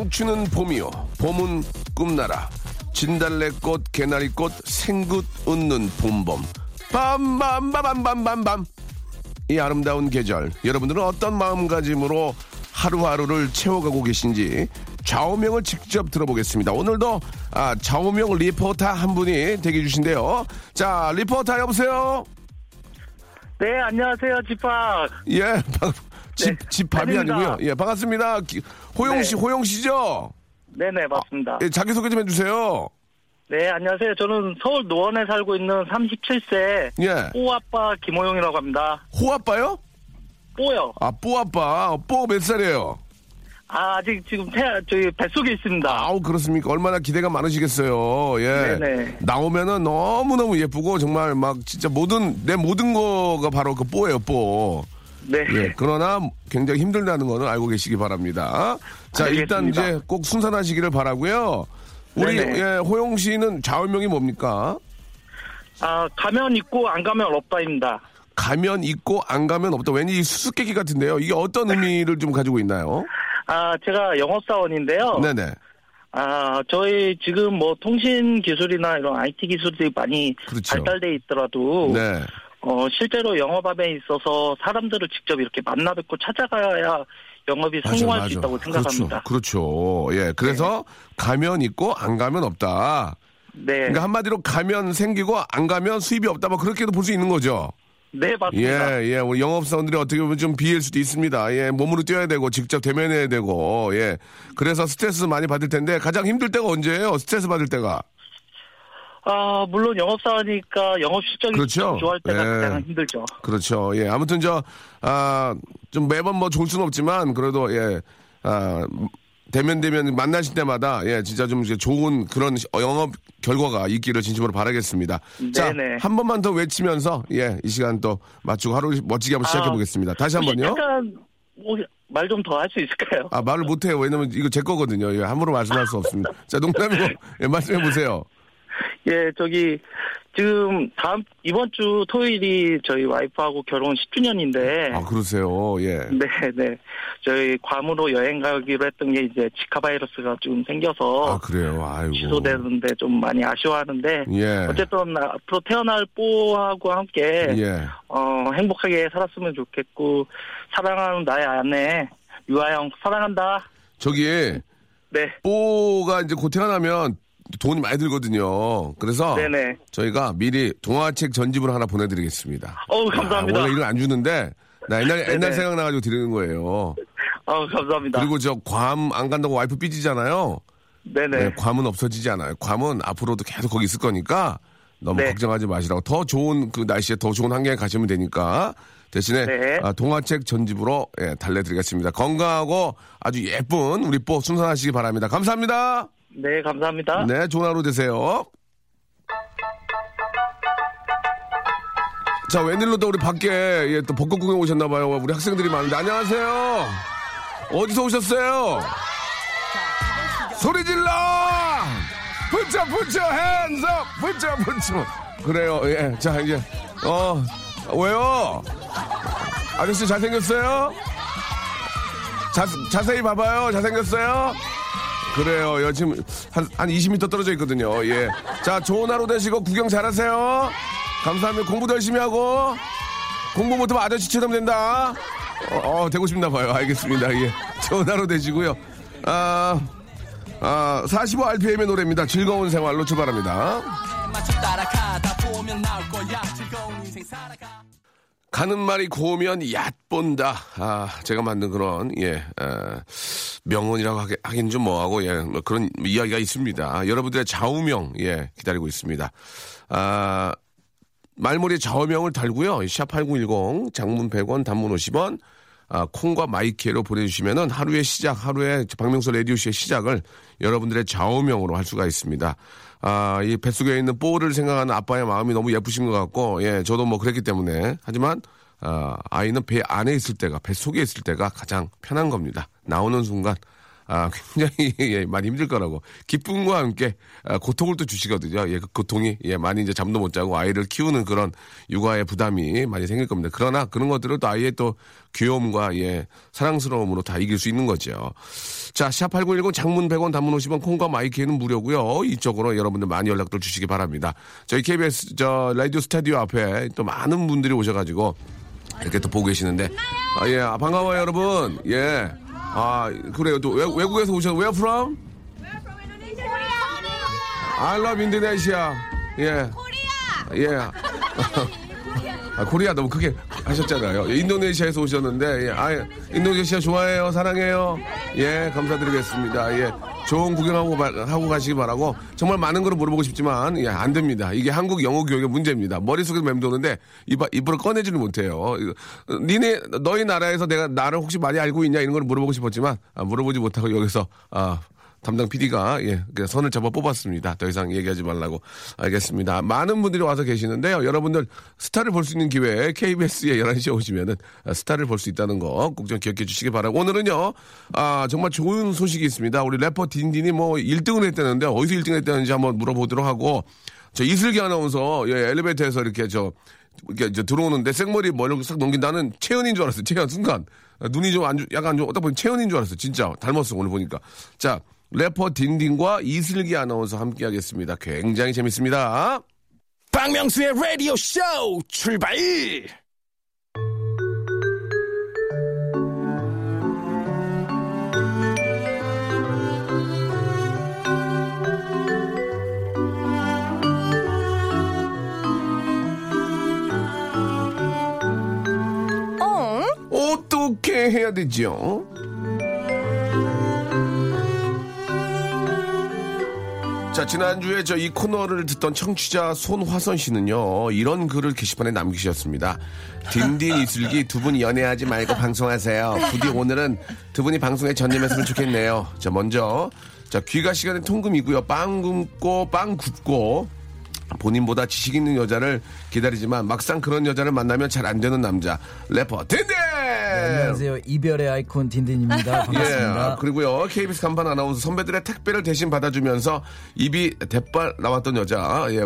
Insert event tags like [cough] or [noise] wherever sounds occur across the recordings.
청춘은 봄이요. 봄은 꿈나라. 진달래꽃 개나리꽃 생굿 웃는 봄봄. 빰빰빰빰빰빰빰. 이 아름다운 계절 여러분들은 어떤 마음가짐으로 하루하루를 채워가고 계신지 좌우명을 직접 들어보겠습니다. 오늘도 아, 좌우명 리포터 한 분이 대기 주신데요. 자 리포터 여보세요? 네, 안녕하세요, 지팍. 예 [laughs] 방- 집, 네, 집 밥이 아닙니다. 아니고요 예 반갑습니다 기- 호영 씨 네. 호영 씨죠 네네, 맞습니다. 예, 자기소개 좀 해주세요. 네, 안녕하세요. 저는 서울 노원에 살고 있는 37세 예. 뽀아빠 김호용이라고 합니다. 호아빠요? 뽀요. 아, 뽀아빠. 뽀 몇 살이에요? 아, 아직 지금 태, 저기 뱃속에 있습니다. 아우, 그렇습니까? 얼마나 기대가 많으시겠어요. 예. 네네. 나오면은 너무너무 예쁘고, 정말 막 진짜 모든, 내 모든 거가 바로 그 뽀예요, 뽀. 네. 예. 그러나 굉장히 힘들다는 거는 알고 계시기 바랍니다. 자, 일단 알겠습니다. 이제 꼭 순산하시기를 바라고요 우리, 네네. 예, 호용 씨는 좌우명이 뭡니까? 아, 가면 있고 안 가면 없다입니다. 가면 있고 안 가면 없다. 왠지 이 수수께끼 같은데요. 이게 어떤 의미를 좀 가지고 있나요? 아, 제가 영업사원인데요. 네네. 아, 저희 지금 뭐 통신 기술이나 이런 IT 기술들이 많이 그렇죠. 발달돼 있더라도 네. 어, 실제로 영업함에 있어서 사람들을 직접 이렇게 만나 뵙고 찾아가야 영업이 성공할 수 있다고 생각합니다. 그렇죠. 그렇죠. 예. 그래서 가면 있고 안 가면 없다. 네. 그러니까 한마디로 가면 생기고 안 가면 수입이 없다. 뭐 그렇게도 볼 수 있는 거죠. 네, 맞습니다. 예, 예. 우리 영업사원들이 어떻게 보면 좀 비일 수도 있습니다. 예. 몸으로 뛰어야 되고 직접 대면해야 되고 예. 그래서 스트레스 많이 받을 텐데 가장 힘들 때가 언제예요? 스트레스 받을 때가. 아, 물론 영업사원이니까 영업 실적이 그렇죠. 좀 좋아할 때가 예. 가장 힘들죠. 그렇죠. 예. 아무튼 저, 아, 좀 매번 뭐 좋을 수는 없지만 그래도 예. 아, 대면 대면 만나실 때마다 예, 진짜 좀 이제 좋은 그런 시- 영업 결과가 있기를 진심으로 바라겠습니다. 자, 네네. 한 번만 더 외치면서 예, 이 시간 또 맞추고 하루 멋지게 한번 시작해 보겠습니다. 다시 혹시 한번요. 잠깐 말좀 더 할 수 있을까요? 아, 말을 못 해요. 왜냐면 이거 제 거거든요. 예, 함부로 말씀할 수 없습니다. 자, 농담이고 예, 말씀해 보세요. 예, 저기 지금 다음 이번 주 토요일이 저희 와이프하고 결혼 10주년인데 아, 그러세요. 예. 네, 네. 저희 괌으로 여행 가기로 했던 게 이제 지카 바이러스가 좀 생겨서 아, 그래요. 아이고. 취소되는데 좀 많이 아쉬워하는데 예. 어쨌든 앞으로 태어날 뽀하고 함께 예. 어, 행복하게 살았으면 좋겠고 사랑하는 나의 아내 유아영 사랑한다. 저기 네, 뽀가 이제 곧 태어나면 돈이 많이 들거든요. 그래서 네네. 저희가 미리 동화책 전집을 하나 보내드리겠습니다. 어우 감사합니다. 아, 원래 이건 안 주는데 나 옛날 [laughs] 옛날 네네. 생각나가지고 드리는 거예요. 어우 감사합니다. 그리고 저 괌 안 간다고 와이프 삐지잖아요. 네네. 네, 괌은 없어지지 않아요. 괌은 앞으로도 계속 거기 있을 거니까 너무 네. 걱정하지 마시라고 더 좋은 그 날씨에 더 좋은 환경에 가시면 되니까 대신에 네. 아, 동화책 전집으로 예, 달래드리겠습니다. 건강하고 아주 예쁜 우리 뽀 순산하시기 바랍니다. 감사합니다. 네 감사합니다. 네, 좋은 하루 되세요. 자, 웬일로 또 우리 밖에 예, 또 벚꽃 구경 오셨나봐요. 우리 학생들이 많은데 안녕하세요. 어디서 오셨어요? 소리 질러! 붙여, 붙여, 핸즈 업! 붙여, 붙여. 그래요, 예. 자, 이제, 어, 왜요? 아저씨 잘생겼어요? 자, 자세히 봐봐요. 잘생겼어요? 그래요. 여 지금 한, 한 20m 떨어져 있거든요. 예. 자, 좋은 하루 되시고 구경 잘하세요. 감사합니다. 공부도 열심히 하고. 공부 못하면 아저씨처럼 된다. 어, 어, 되고 싶나 봐요. 알겠습니다. 예. 전화로 되시고요. 아, 아, 45rpm의 노래입니다. 즐거운 생활로 출발합니다. 가는 말이 고우면 얕본다. 아, 제가 만든 그런, 예, 아, 명언이라고 하기, 하긴 좀 뭐하고, 예, 뭐 그런 이야기가 있습니다. 여러분들의 좌우명, 예, 기다리고 있습니다. 아, 말머리에 좌우명을 달고요. 샵8910, 장문 100원, 단문 50원, 아, 콩과 my K로 보내주시면은 하루의 시작, 하루의 박명수 라디오쇼의 시작을 여러분들의 좌우명으로 할 수가 있습니다. 아, 이 뱃속에 있는 뽀를 생각하는 아빠의 마음이 너무 예쁘신 것 같고, 예, 저도 뭐 그랬기 때문에. 하지만, 아, 아이는 배 안에 있을 때가, 뱃속에 있을 때가 가장 편한 겁니다. 나오는 순간, 아, 굉장히, [laughs] 예, 많이 힘들 거라고. 기쁨과 함께, 아, 고통을 또 주시거든요. 예, 그 고통이, 예, 많이 이제 잠도 못 자고 아이를 키우는 그런 육아의 부담이 많이 생길 겁니다. 그러나 그런 것들을 또 아이의 또 귀여움과, 예, 사랑스러움으로 다 이길 수 있는 거죠. 자, 샵8910 장문 100원 단문 50원 콩과 my K는 무료고요 이쪽으로 여러분들 많이 연락들 주시기 바랍니다. 저희 KBS, 저, 라디오 스튜디오 앞에 또 많은 분들이 오셔 가지고, 이렇게 또 보고 계시는데, 아, 예, 아, 반가워요, 여러분. 예. 아, 그래요. 또 외, 외국에서 오셔, where from? I love Indonesia. 예. 예. 아, 코리아 너무 크게 하셨잖아요. 예, 인도네시아에서 오셨는데, 예. 아, 인도네시아 좋아해요. 사랑해요. 예, 감사드리겠습니다. 예. 좋은 구경하고 바- 하고 가시기 바라고 정말 많은 걸 물어보고 싶지만 예, 안 됩니다. 이게 한국 영어 교육의 문제입니다. 머릿속에 맴도는데 입, 입으로 꺼내지를 못해요. 니네 너희 나라에서 내가 나를 혹시 많이 알고 있냐 이런 걸 물어보고 싶었지만 아, 물어보지 못하고 여기서 아, 담당 PD가 예, 그냥 선을 잡아 뽑았습니다. 더 이상 얘기하지 말라고 알겠습니다. 많은 분들이 와서 계시는데요. 여러분들 스타를 볼 수 있는 기회에 KBS에 11시에 오시면은 아, 스타를 볼 수 있다는 거 꼭 좀 기억해 주시기 바라고 오늘은요. 아, 정말 좋은 소식이 있습니다. 우리 래퍼 딘딘이 뭐 1등을 했다는데 어디서 1등 했다는지 한번 물어보도록 하고 저 이슬기 아나운서 예, 엘리베이터에서 이렇게 저 이렇게 저 들어오는데 생머리 머리를 싹 넘긴다는 채연인 줄 알았어요. 채연 순간 아, 눈이 좀 안, 약간 좀 어떻게 보면 채연인 줄 알았어요. 진짜 닮았어 오늘 보니까. 자 래퍼 딘딘과 이슬기 아나운서 함께하겠습니다. 굉장히 재밌습니다. 박명수의 라디오 쇼 출발! 어? 어떻게 해야 되죠? 자, 지난주에 저 이 코너를 듣던 청취자 손화선 씨는요, 이런 글을 게시판에 남기셨습니다. 딘딘 [laughs] 이슬기 두 분이 연애하지 말고 방송하세요. 부디 오늘은 두 분이 방송에 전념했으면 좋겠네요. 자, 먼저, 자, 귀가 시간에 통금이고요. 빵 굶고, 빵 굽고, 본인보다 지식 있는 여자를 기다리지만 막상 그런 여자를 만나면 잘 안 되는 남자 래퍼 딘딘 안녕하세요. 이별의 아이콘 딘딘입니다. 예, 반갑습니다. 그리고요 KBS 간판 아나운서 선배들의 택배를 대신 받아주면서 입이 대빨 나왔던 여자 예,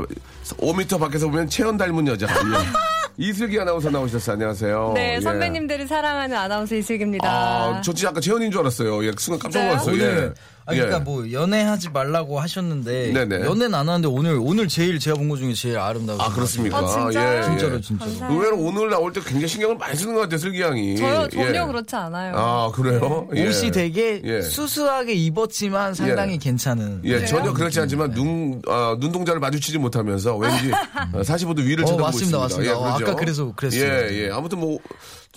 5m 밖에서 보면 채연 닮은 여자 [laughs] 예. 이슬기 아나운서 나오셨어요 안녕하세요 네, 예. 선배님들을 사랑하는 아나운서 이슬기입니다. 아, 저 진짜 아까 채연인 줄 알았어요 예, 순간 깜짝? 놀랐어요 오늘 예. 아 그러니까 뭐 연애하지 말라고 하셨는데 네네. 연애는 안 하는데 오늘 오늘 제일 제가 본것 중에 제일 아름다우신 아것 그렇습니까 아, 진짜요? 예, 진짜로, 예. 진짜로. 감사해요. 의외로 오늘 나올 때 굉장히 신경을 많이 쓰는 것 같아요 슬기 양이 저요 전혀 예. 그렇지 않아요. 아 그래요 같아요. 옷이 되게 예. 수수하게 입었지만 상당히 괜찮은 예, 전혀 그렇지 않지만 눈, 아, 눈동자를 마주치지 못하면서 왠지 [laughs] 45도 위를 어, 쳐다보고 맞습니다, 있습니다. 맞습니다. 어, 아까 그래서 그랬어요. 예, 예. 아무튼 뭐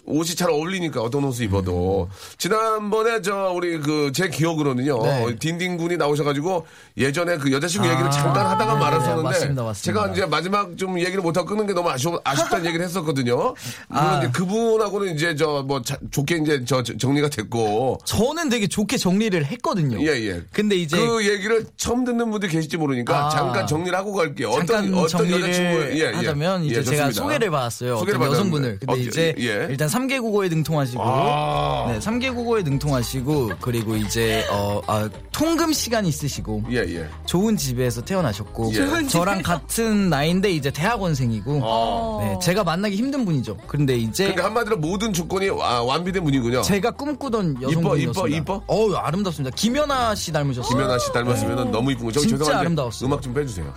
옷이 잘 어울리니까 어떤 옷을 입어도 지난번에 저 우리 그 제 기억으로는요. 네. 딘딘 군이 나오셔가지고 예전에 그 여자친구 얘기를 아, 잠깐 하다가 네, 말았었는데 맞습니다, 맞습니다. 제가 이제 마지막 좀 얘기를 못하고 끊는 게 너무 아쉬워 아쉽다는 얘기를 했었거든요. 아. 이제 그분하고는 이제 저 뭐 좋게 이제 저 정리가 됐고 저는 되게 좋게 정리를 했거든요. 예, 예. 근데 이제 그 얘기를 처음 듣는 분들이 계실지 모르니까 아. 잠깐 정리를 하고 갈게요. 어떤 어떤 정리를 여자친구 예, 예. 하자면 이제 예, 제가 좋습니다. 소개를 받았어요. 소개를 받았는데. 여성분을. 근데 어, 이제 예. 일단 3개 국어에 능통하시고 아. 네, 3개 국어에 능통하시고 그리고 이제 어 아, 통금 시간 있으시고 예, 예. 좋은 집에서 태어나셨고 예. 저랑 같은 나이인데 이제 대학원생이고 아. 네, 제가 만나기 힘든 분이죠. 그런데 이제 그러니까 한마디로 모든 조건이 와- 완비된 분이군요. 제가 꿈꾸던 이뻐, 여성분이었습니다. 이뻐, 이뻐? 어우 아름답습니다. 김연아 씨 닮으셨어요. 김연아 씨 닮았으면 너무 이쁜 거. 저기 진짜 죄송한데 아름다웠어요. 음악 좀 빼주세요.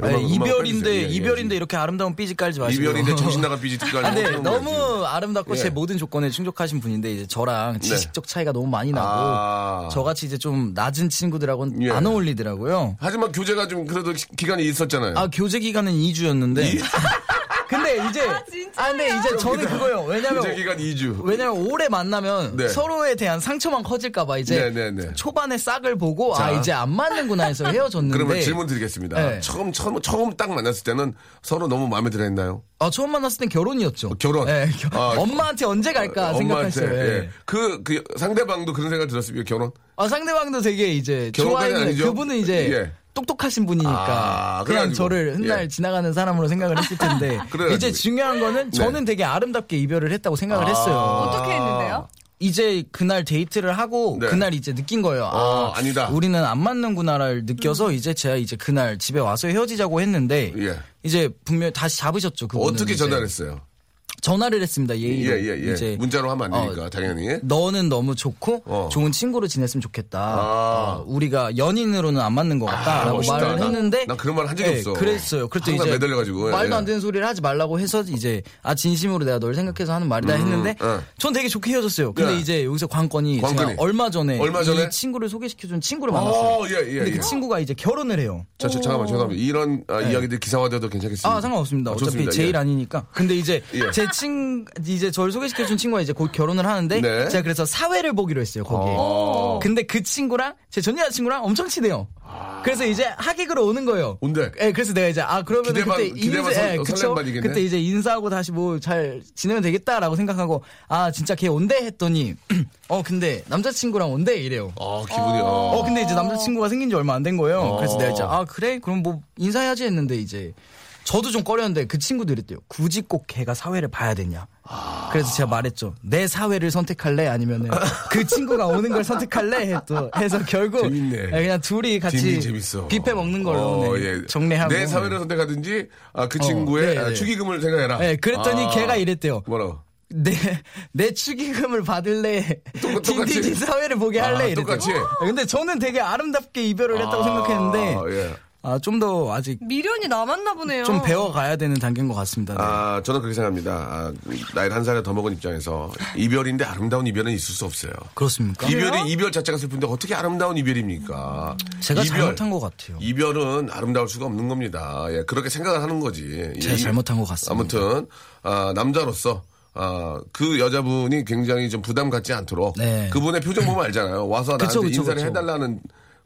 네, 이별인데 이별인데 이렇게 아름다운 삐지 깔지 마시고 이별인데 [laughs] 정신 나간 삐지까지. 아, 네, 너무 아름답고 예. 제 모든 조건에 충족하신 분인데 이제 저랑 지식적 차이가 너무 많이 나고 아. 저같이 이제 좀 낮은 친구들하고는 예. 안 어울리더라고요. 하지만 교제가 좀 그래도 기- 기간이 있었잖아요. 아 교제 기간은 2주였는데 근데 이제 아, 근데 이제 저는 그거요. 왜냐면 교제 기간 2주. 왜냐면 오래 만나면 네. 서로에 대한 상처만 커질까 봐 이제 네, 네, 네. 초반에 싹을 보고 자. 아 이제 안 맞는구나 해서 헤어졌는데 그러면 질문 드리겠습니다. 네. 처음 처음 처음 딱 만났을 때는 서로 너무 마음에 들어 했나요? 아, 처음 만났을 땐 결혼이었죠. 결혼. 네, 겨- 아, 엄마한테 언제 갈까 생각했어요. 예. 예. 그, 그 상대방도 그런 생각 들었습니까? 결혼? 아, 상대방도 되게 이제 아니죠? 그분은 이제 예. 똑똑하신 분이니까 아, 그냥. 저를 훗날 예. 지나가는 사람으로 생각을 했을 텐데. [laughs] 이제 중요한 거는 저는 되게 아름답게 이별을 했다고 생각을 아. 했어요. 어떻게 했는데요? 이제 그날 데이트를 하고 네. 그날 이제 느낀 거예요. 어, 아, 아 니다. 우리는 안 맞는구나를 느껴서 이제 제가 이제 그날 집에 와서 헤어지자고 했는데 예. 이제 분명 히 다시 잡으셨죠. 그분은 어떻게 이제. 전화를 했어요? 전화를 했습니다. 예의로. 예, 예, 예. 이제 문자로 하면 안 되니까, 어, 당연히. 너는 너무 좋고 어. 좋은 친구로 지냈으면 좋겠다. 아. 어, 우리가 연인으로는 안 맞는 것 같다라고 멋있다. 말을 난- 했는데 난 그런 말 한 적이 예, 없어. 그랬어요. 항상 이제 매달려가지고, 예, 말도 예. 안 되는 소리를 하지 말라고 해서 이제 아 진심으로 내가 널 생각해서 하는 말이다 했는데 예. 전 되게 좋게 헤어졌어요. 근데 예. 이제 여기서 관건이, 관건이. 얼마 전에 얼마 전에? 이 친구를 소개시켜준 친구를 만났어요. 어, 예, 예, 근데 예. 그 친구가 이제 결혼을 해요. 자, 저, 잠깐만, 죄송합니다. 이런 아, 이야기들 기사화돼도 괜찮겠습니다. 아 상관없습니다. 아, 어차피 좋습니다. 제일 예. 아니니까. 근데 이제 예. 제친 이제 저를 소개시켜준 친구가 이제 곧 결혼을 하는데 네. 제가 그래서 사회를 보기로 했어요 거기에. 어. 근데 그 친구랑 제 전 여자친구랑 엄청 친해요. 그래서 이제 하객으로 오는 거예요. 온대. 예, 그래서 내가 이제 아 그러면 그때 인사, 설- 예, 그쵸? 그때 이제 인사하고 다시 뭐 잘 지내면 되겠다라고 생각하고 아 진짜 걔 온대 했더니 [clears throat] 어 근데 남자친구랑 온대 이래요. 아, 기분이, 어, 어. 근데 이제 남자친구가 생긴 지 얼마 안 된 거예요. 어. 그래서 내가 이제, 아, 그래? 그럼 뭐, 인사해야지 했는데, 이제, 저도 좀 꺼렸는데, 그 친구도 이랬대요. 굳이 꼭 걔가 사회를 봐야 되냐. 그래서 제가 말했죠. 내 사회를 선택할래? 아니면은, 그 친구가 오는 걸 선택할래? 해, 또, 해서 결국, 재밌네. 예, 그냥 둘이 같이. 뷔페 먹는 걸로, 어, 네, 예. 정리하고. 내 사회를 선택하든지, 아, 그 어, 친구의 네, 아, 네. 축의금을 생각해라. 네, 그랬더니 아. 걔가 이랬대요. 뭐라고? 내, 내 축의금을 받을래. 똑- 똑같이? 딘딘 사회를 보게 할래. 아, 이랬대요. 똑같이? 근데 저는 되게 아름답게 이별을 했다고 생각했는데, 아, 예. 아, 좀 더 아직 미련이 남았나 보네요. 좀 배워가야 되는 단계인 것 같습니다. 네. 아, 저는 그렇게 생각합니다. 아, 나이를 한 살에 더 먹은 입장에서 이별인데 아름다운 이별은 있을 수 없어요. 그렇습니까? 이별이 이별 자체가 슬픈데 어떻게 아름다운 이별입니까? 제가 이별, 잘못한 것 같아요. 이별은 아름다울 수가 없는 겁니다. 예, 그렇게 생각을 하는 거지. 제가 예, 잘못한 것 같습니다. 아무튼 아, 남자로서 아, 그 여자분이 굉장히 좀 부담 갖지 않도록 네. 그분의 표정 보면 알잖아요. 와서 그쵸, 나한테 그쵸, 인사를 그쵸. 해달라는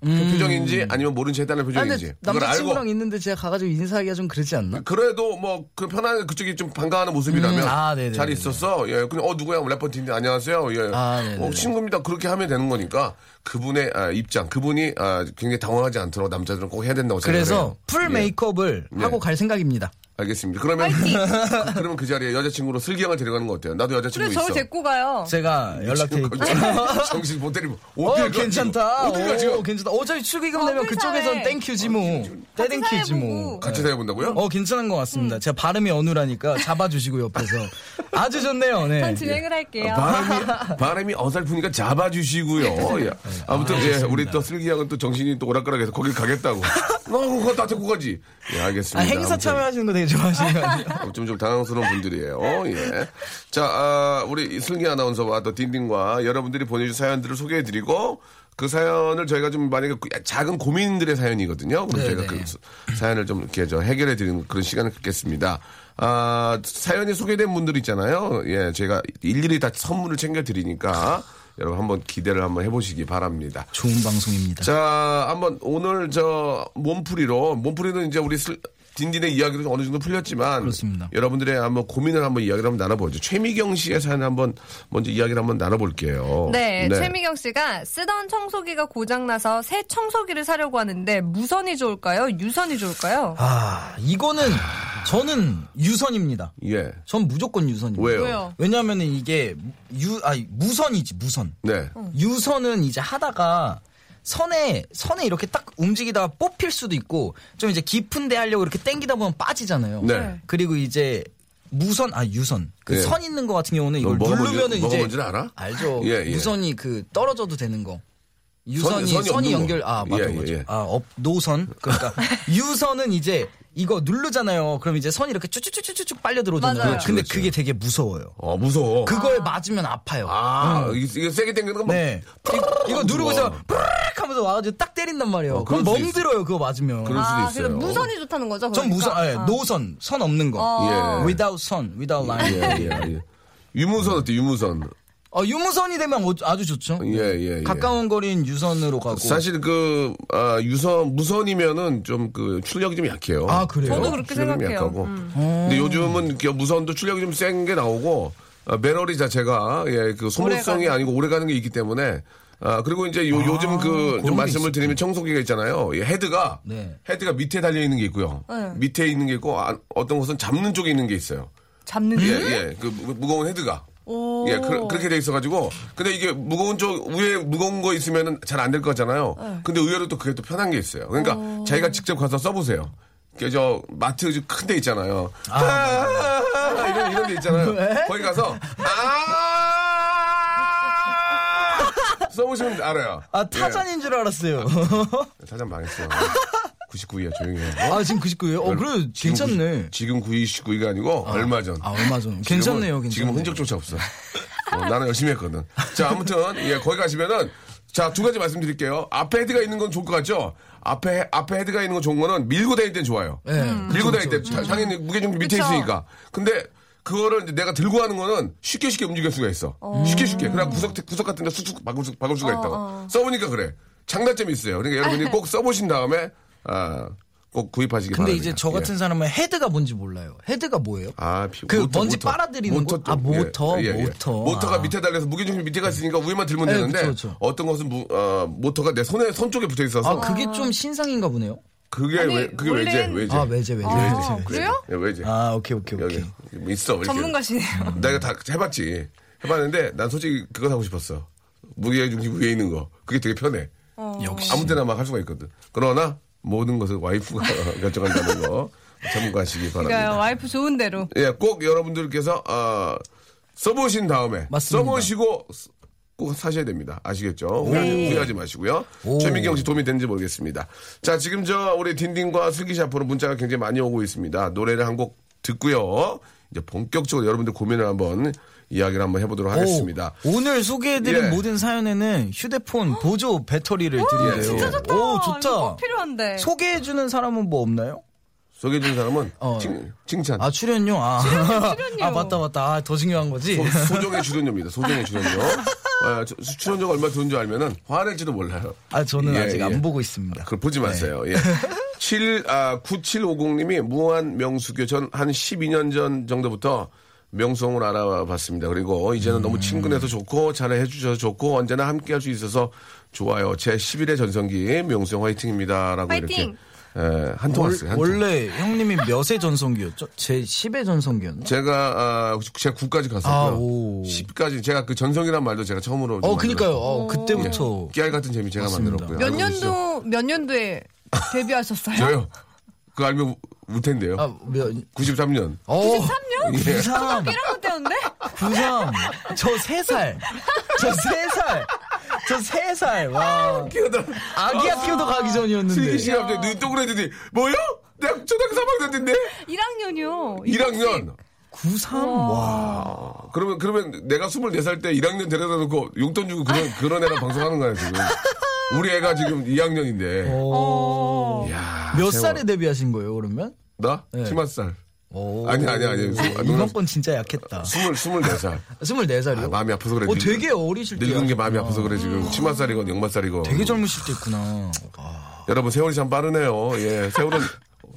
그 표정인지 아니면 모른 체 해달라는 아, 표정인지 그걸 알고 남자친구랑 있는데 제가 가가지고 인사하기가 좀 그러지 않나? 그래도 뭐 그 편안하게 그쪽이 좀 반가워하는 모습이라면 음, 아, 네네, 잘 네네. 있었어. 예, 그냥 어 누구야 래퍼인데 안녕하세요. 예, 아, 네네. 어, 친구입니다. 그렇게 하면 되는 거니까 그분의 아, 입장, 그분이 아, 굉장히 당황하지 않도록 남자들은 꼭 해야 된다고 그래서 생각해요. 풀 메이크업을 네. 하고 갈 생각입니다. 알겠습니다. 그러면 그, [laughs] 그러면 그 자리에 여자친구로 슬기양을 데려가는 거 어때요? 나도 여자친구 그래 있어. 저를 데리고 가요. 제가 연락드릴게요. [laughs] [laughs] 정신 못 때리고 어? 괜찮다. 어딜 가지? 오, 괜찮다. 어차피 축의금 어, 내면 그 그쪽에선. 땡큐지 뭐. 떼땡큐지 뭐. 같이 살아본다고요? 어, 괜찮은 것 음. 같습니다. 제가 발음이 어눌하니까 잡아주시고 옆에서. 아주 좋네요, 네. 전 진행을 할게요. 바람이, 바람이 어설프니까 잡아주시고요. 예. 아무튼, 예, 우리 또 슬기양은 또 정신이 또 오락가락해서 거길 가겠다고. 어, 그거 다 데리고 가지. 예, 아, 알겠습니다. 행사 아무튼. 참여하시는 거 되게 아니에요? [laughs] 좀, 좀 당황스러운 분들이에요. 예. 자, 아, 우리 슬기 아나운서와 또 딘딘과 여러분들이 보내주신 사연들을 소개해드리고 그 사연을 저희가 좀 만약에 그 작은 고민들의 사연이거든요. 그럼 저희가 네네. 그 사연을 좀 이렇게 저 해결해 드리는 그런 시간을 갖겠습니다. 아, 사연이 소개된 분들 있잖아요. 예, 제가 일일이 다 선물을 챙겨 드리니까 여러분 한번 기대를 한번 해보시기 바랍니다. 좋은 방송입니다. 자, 한번 오늘 저 몸풀이로 몸풀이는 이제 우리 슬, 딘딘의 이야기도 어느 정도 풀렸지만 그렇습니다. 여러분들의 한번 고민을 한번 이야기를 한번 나눠보죠. 최미경 씨의 사연 한번 먼저 이야기를 한번 나눠볼게요. 네, 최미경 씨가 쓰던 청소기가 고장나서 새 청소기를 사려고 하는데 무선이 좋을까요? 유선이 좋을까요? 아, 이거는 저는 유선입니다. 예. 전 무조건 유선입니다. 왜요? 왜요? 왜냐면은 이게 유, 아니, 무선이지, 무선. 네. 유선은 이제 하다가 선에, 선에 이렇게 딱 움직이다가 뽑힐 수도 있고 좀 이제 깊은데 하려고 이렇게 당기다 보면 빠지잖아요. 네. 그리고 이제 무선, 아, 유선. 그 예. 선 있는 거 같은 경우는 너 이걸 누르면은 뭔지, 이제. 뭔지는 알아? 알죠. 예, 예. 무선이 그 떨어져도 되는 거. 유선이 선이 선이, 없는 거. 연결 아 맞아 예, 맞아 예, 예. 아 업, 노선 그러니까 [laughs] 유선은 이제 이거 누르잖아요 그럼 이제 선이 이렇게 쭉쭉쭉쭉 빨려 들어오잖아요 맞아요. 근데 그렇지, 그게 되게 무서워요 어, 무서워. 그거에 맞으면 아파요 아, 이게, 이게 세게 당기는 건 막. 네 이- 이거 누르고서 뿌르륵 하면서 와가지고 딱 때린단 말이에요 어, 그럼 멍들어요 그거 맞으면 그럴 수도 아, 있어요. 그래서 무선이 좋다는 거죠? 전 무선 그러니까? 아니, 아. 노선 선 없는 거 어. 예. without 선 without line 예, 예, 예. 유무선 어때, 유무선? 어, 유무선이 되면 어- 아주 좋죠 예, 예, 예. 가까운 거리는 유선으로 가고 사실 그, 아, 유선, 무선이면은 좀 그 출력이 좀 약해요. 아, 그래요? 저도 그렇게 출력이 좀 생각해요. 약하고. 음. 근데 요즘은 이렇게 무선도 출력이 좀 센 게 나오고, 아, 배터리 자체가, 예, 그 소모성이. 아니고 오래 가는 게 있기 때문에, 아, 그리고 이제 요, 요즘 그, 좀게 말씀을 있었죠. 드리면 청소기가 있잖아요. 이 헤드가, 네. 헤드가 밑에 달려 있는 게 있고요. 네. 밑에 있는 게 있고, 아, 어떤 것은 잡는 쪽에 있는 게 있어요. 잡는 예, 중? 예. 그 무- 무거운 헤드가. 오. 예, 그, 렇게 돼 있어가지고. 근데 이게 무거운 쪽, 위에 무거운 거 있으면은 잘 안 될 거잖아요. 네. 근데 의외로 또 그게 또 편한 게 있어요. 그러니까 자기가 직접 가서 써보세요. 그, 저, 마트 큰 데 있잖아요. 아, 이런, 이런 데 있잖아요. 거기 가서, 아! 써보시면 알아요. 아 타잔인 줄 알았어요 예, 타잔 망했어. 99위야, 조용히 해. 아 지금 99예요? 어 그래 괜찮네 지금 99위가 아니고 얼마 전. 아 얼마 전 괜찮네요 괜찮네요 지금 흔적조차 없어. 어, 나는 열심히 했거든. 자, 아무튼, 예, 거기 가시면은, 자, 두 가지 말씀드릴게요. 앞에 헤드가 있는 건 좋을 것 같죠? 앞에, 앞에 헤드가 있는 건 좋은 거는 밀고 다닐 땐 좋아요. 네, 밀고 그쵸, 다닐 때, 그쵸, 자, 당연히 무게중심 밑에 그쵸. 있으니까. 근데, 그거를 이제 내가 들고 하는 거는 쉽게 쉽게 움직일 수가 있어. 쉽게 쉽게. 그래 구석, 구석 같은 데 쑥쑥 박을, 수, 박을 수가 있다고. 써보니까 그래. 장단점이 있어요. 그러니까 여러분이 [laughs] 꼭 써보신 다음에, 아, 꼭 구입하시기 근데 바랍니다. 이제 저 같은 예. 사람은 헤드가 뭔지 몰라요 헤드가 뭐예요? 아, 피- 그 먼지 모터. 빨아들이는 모터 거? 아, 쪽. 모터, 예, 예, 예. 모터. 모터가 아. 밑에 달려서 무게중심이 밑에 가 있으니까 위에만 들면 예, 되는데 그쵸, 그쵸. 어떤 것은 무- 어, 모터가 내 손에 손 쪽에 붙어 있어서 아 그게 좀 신상인가 보네요 그게 아니, 왜 그게 원래는- 왜제 아 외제 외제 아, 외제, 외제. 그래요? 예, 왜제 아 오케이 오케이 여기 오케이 있어 이렇게. 전문가시네요. 내가 다 해봤지 해봤는데 난 솔직히 그거 사고 싶었어 무게중심 위에 있는 거 그게 되게 편해 역시 아무 때나 막 할 수가 있거든 그러나 모든 것을 와이프가 [laughs] 결정한다는 거 참고하시기 바랍니다. 그러니까 와이프 좋은 대로. 예, 꼭 여러분들께서 어, 써보신 다음에 맞습니다. 써보시고 쓰- 꼭 사셔야 됩니다. 아시겠죠? 후회하지, 후회하지 마시고요. 오. 최민경 씨 도움이 되는지 모르겠습니다. 자, 지금 저 우리 딘딘과 슬기 씨 앞으로 문자가 굉장히 많이 오고 있습니다. 노래를 한 곡 듣고요. 이제 본격적으로 여러분들 고민을 한번 이야기를 한번 해보도록 하겠습니다. 오, 오늘 소개해드린 예. 모든 사연에는 휴대폰 보조 배터리를 드린대요. 진짜 좋다. 오 좋다. 꼭 필요한데. 소개해주는 사람은 뭐 없나요? 소개해준 사람은 어. 칭, 칭찬. 아 출연료. 아, [laughs] 출연료. 아 맞다 맞다. 아, 더 중요한 거지. 소, [laughs] 종의 출연료입니다. 소정의 출연료. 아, 저- 출연료가 얼마 드는 줄 알면은 화낼지도 몰라요. 아 저는 예, 아직 예. 안 보고 있습니다. 그걸 보지 마세요. 예. 7, 아, 9750님이 무한 명수교 전 한 12년 전 정도부터 명성을 알아봤습니다. 그리고 이제는 음. 너무 친근해서 좋고 잘해 주셔서 좋고 언제나 함께 할 수 있어서 좋아요. 제 11의 전성기 명수 형 화이팅입니다. 라고 이렇게 화이팅! 예, 한통 월- 왔어요. 한 통. 원래 형님이 몇의 전성기였죠? 제 10의 전성기였나? 제가 아, 제가 9까지 아, 갔었고요. 오. 10까지 제가 그 전성이란 말도 제가 처음으로 어좀 그니까요. 어, 그때부터 깨알 같은 재미 제가 맞습니다. 만들었고요. 몇? 년도 몇 년도에 [laughs] 데뷔하셨어요? 저요. 그거 알면 우- 울 텐데요. 아, 몇, 93년. 어, 93년? 93, 1학년 때였는데? 93. 저 3살. 저 3살. 저 3살. 와. 아기 학교도 가기 전이었는데. 슬기 씨가 갑자기 눈 동그래지더니 뭐요? 내가 초등학교 3학년 때인데 1학년이요. 1학년. 93? 와. 아, 그러면 그러면 내가 24살 때 1학년 데려다 놓고 용돈 주고 그런 그런 애랑 방송하는 거야 지금. 우리 애가 지금 2학년인데. 어. 야, 몇 세월. 살에 데뷔하신 거예요, 그러면? 나? 네. 10살. 오. 아니 아니 아니. 수- 아, 이번 건 진짜 약했다. 20 24살. 24살이요? 아, 마음이 아파서 그래. 어, 늙- 되게 어리실 때. 늙은 게 마음이 아파서 그래 지금. 10살이건 0살이건. 되게 젊으실 때 있구나. 여러분 세월이 참 빠르네요. 예, 세월은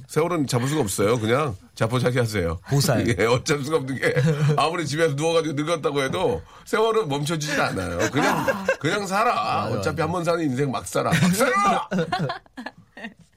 세월은 잡을 수가 없어요. 그냥 자포자기 하세요. 보살. [laughs] 예, 어쩔 수가 없는 게 아무리 집에서 누워가지고 늙었다고 해도 세월은 멈춰지지 않아요. 그냥 그냥 살아. 어차피 한 번 사는 인생 막 살아. 막 살아. [laughs]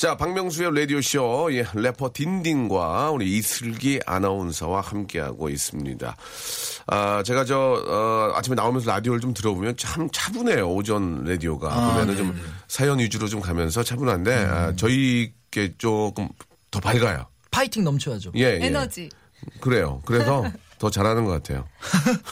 박명수의 라디오쇼, 예, 래퍼 딘딘과 우리 이슬기 아나운서와 함께하고 있습니다. 아, 제가 저, 어, 아침에 나오면서 라디오를 좀 들어보면 참 차분해요, 오전 라디오가. 보면은 좀 사연 위주로 좀 가면서 차분한데, 아, 저희께 조금 더 밝아요. 파이팅 넘쳐야죠. 예, 예. 에너지. 그래요. 그래서 [laughs] 더 잘하는 것 같아요.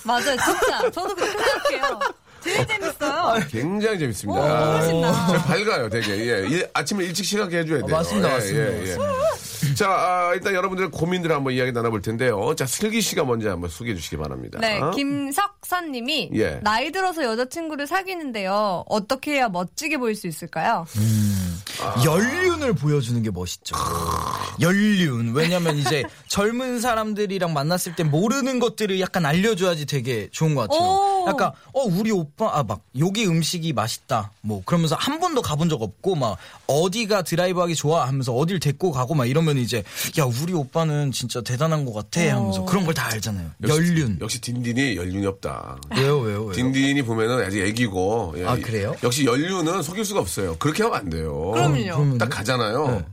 맞아요, 진짜. 저도 그렇게 생각해요. 제일 재밌어요. 굉장히 재밌습니다. 오, 너무 신나. 저 밝아요, 되게. 예. 일- 아침에 일찍 시작해 해줘야 돼요. 맞습니다, 예, 맞습니다, 예, 예. 자, 아, 일단 여러분들의 고민들을 한번 이야기 나눠볼 텐데요. 자, 슬기 씨가 먼저 한번 소개해 주시기 바랍니다. 네, 김석선 님이 예. 나이 들어서 여자친구를 사귀는데요. 어떻게 해야 멋지게 보일 수 있을까요? 연륜을 보여주는 게 멋있죠. 연륜. 왜냐면 이제 [laughs] 젊은 사람들이랑 만났을 때 모르는 것들을 약간 알려줘야지 되게 좋은 것 같아요. 오. 약간, 어, 우리 오빠, 아, 막, 여기 음식이 맛있다. 뭐, 그러면서 한 번도 가본 적 없고, 막, 어디가 드라이브 하기 좋아 하면서 어딜 데리고 가고 막 이러면 이제, 야, 우리 오빠는 진짜 대단한 것 같아 하면서 그런 걸 다 알잖아요. 연륜. 역시 딘딘이 연륜이 없다. 왜요, 왜요, 왜요? 딘딘이 보면은 아직 애기고. 예. 아, 그래요? 역시 연륜은 속일 수가 없어요. 그렇게 하면 안 돼요. 그럼요. 딱 가잖아요. 네.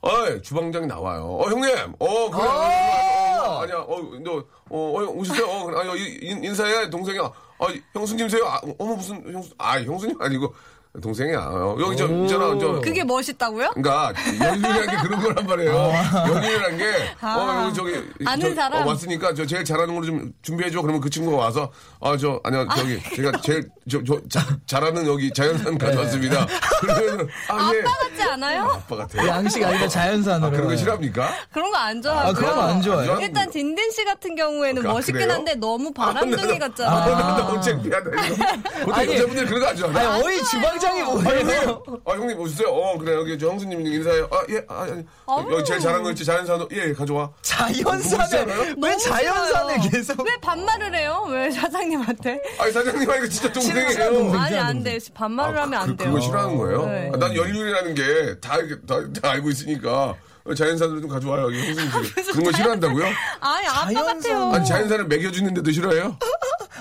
어이, 주방장이 나와요. 어, 형님! 어, 그래. 어, 어, 아니야. 어, 너, 어, 어, 오셨어요? 어, 그래. 아, 인, 인사해, 동생이야. 아, 형수님 세요? 아, 어머, 무슨, 형수, 아, 형수님 아니고, 동생이야. 어, 여기 저, 있잖아, 저. 그게 멋있다고요? 그러니까 연륜이라는 게 그런 거란 말이에요. 연륜이라는 게 아. 어, 여기 저기 아는 저, 사람? 어, 왔으니까 저 제일 잘하는 걸로 좀 준비해 줘. 그러면 그 친구가 와서 아 저 아니야 저기 제가 제일 저, 저 자, 잘하는 여기 자연산 가져왔습니다. 그러면 아 예. 아빠 같지 않아요? 아빠 같아요. 양식 아니라 자연산으로. 아, 그런 거 싫어합니까? 그런 거 안 좋아하고요. 아, 그런 거 안 좋아해요? 일단 딘딘 씨 같은 경우에는 아, 멋있긴 그래요? 한데 너무 바람둥이 아, 같잖아요. 나 너무 창피하다. 이거. [laughs] 보통 아니, 여자분들 그런 거 안 좋아해요. 아니, 어이 주방 장이 아, 뭐예요? 형님, 아, 형님 오셨어요? 어, 그래, 여기 저 형수님 인사해요. 아, 예, 아, 아니. 여기 제일 잘하는 거 있지, 자연산으로. 예, 예, 가져와. 자연산을 왜 너무 자연산을 싫어요. 계속 왜 반말을 해요? 왜 사장님한테? 아니, 사장님, 아, 이거 진짜 동생이에요. 아니 안 돼. 반말을 하면 안 그, 돼요. 그거 싫어하는 거예요? 네. 아, 난 연륜이라는 게 다, 다, 다 알고 있으니까. 자연산으로 좀 가져와요. 여기 형수님. 집에. 그런 거 싫어한다고요? 아니 아빠 자연산. 같아요. 아니, 자연산을 먹여주는데도 싫어요?